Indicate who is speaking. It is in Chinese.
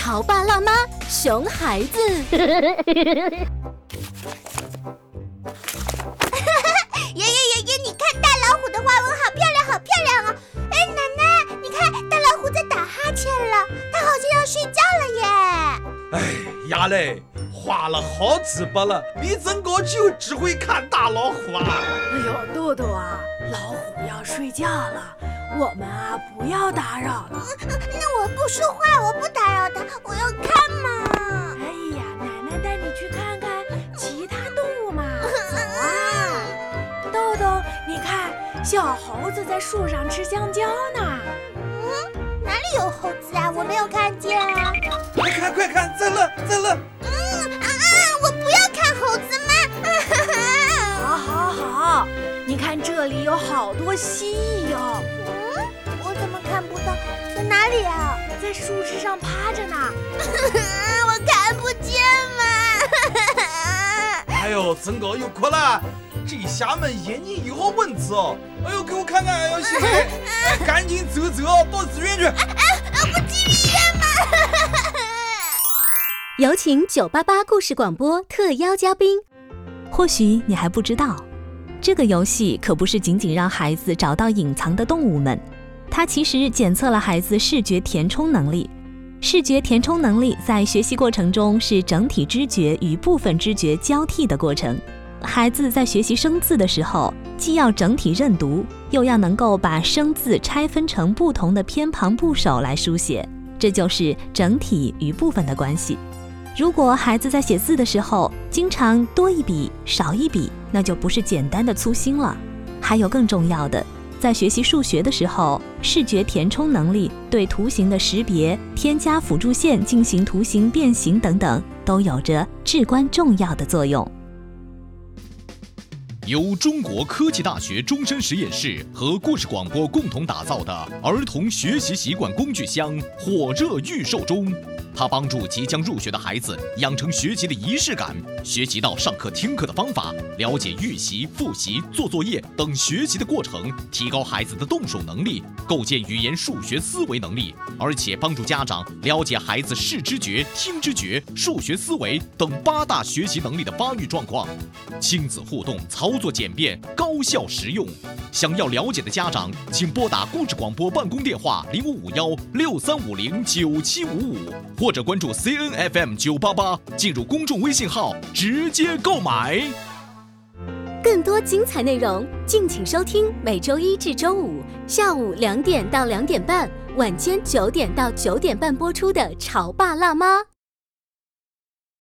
Speaker 1: 潮爸辣妈，熊孩子。
Speaker 2: 爷爷爷爷，你看大老虎的花纹好漂亮，好漂亮哦！哎，奶奶，你看大老虎在打哈欠了，它好像要睡觉了耶。
Speaker 3: 哎，呀嘞，花了好几百了，你怎个就只会看大老虎啊？
Speaker 4: 哎呦，豆豆啊，老虎要睡觉了，我们啊不要打扰了。
Speaker 2: 那我不说话，我不打扰他，我要看嘛。
Speaker 4: 哎呀，奶奶带你去看看其他动物嘛。走啊，豆豆，你看小猴子在树上吃香蕉呢。
Speaker 2: 嗯，哪里有猴子啊？我没有看见啊。
Speaker 3: 快看快看，在那在那。
Speaker 2: 嗯啊啊！我不要看猴子嘛。
Speaker 4: 好，好，好，你看这里有好多蜥蜴哦。
Speaker 2: 在
Speaker 4: 树枝上趴着呢。
Speaker 2: 我看不见嘛。
Speaker 3: 哎呦，真个有困了，这虾们眼睛有好问题哦。哎呦，给我看看，哎呦，小妹，哎，赶紧走走到医院去。
Speaker 2: 啊啊！不进医院吗？
Speaker 1: 有请九八八故事广播特邀嘉宾。或许你还不知道，这个游戏可不是仅仅让孩子找到隐藏的动物们，它其实检测了孩子视觉填充能力。视觉填充能力在学习过程中是整体知觉与部分知觉交替的过程。孩子在学习生字的时候，既要整体认读，又要能够把生字拆分成不同的偏旁部首来书写，这就是整体与部分的关系。如果孩子在写字的时候经常多一笔少一笔，那就不是简单的粗心了。还有更重要的，在学习数学的时候，视觉填充能力对图形的识别、添加辅助线进行图形变形等等，都有着至关重要的作用。
Speaker 5: 由中国科技大学终身实验室和故事广播共同打造的儿童学习习惯工具箱火热预售中。它帮助即将入学的孩子养成学习的仪式感，学习到上课听课的方法，了解预习、复习、做作业等学习的过程，提高孩子的动手能力，构建语言数学思维能力，而且帮助家长了解孩子视知觉、听知觉、数学思维等八大学习能力的发育状况。亲子互动，操作简便，高效实用。想要了解的家长，请拨打故事广播办公电话零五五幺六三五零九七五五或，或者关注 CNFM 九八八，进入公众微信号直接购买。
Speaker 1: 更多精彩内容，敬请收听每周一至周五下午两点到两点半，晚间九点到九点半播出的《潮爸辣妈》。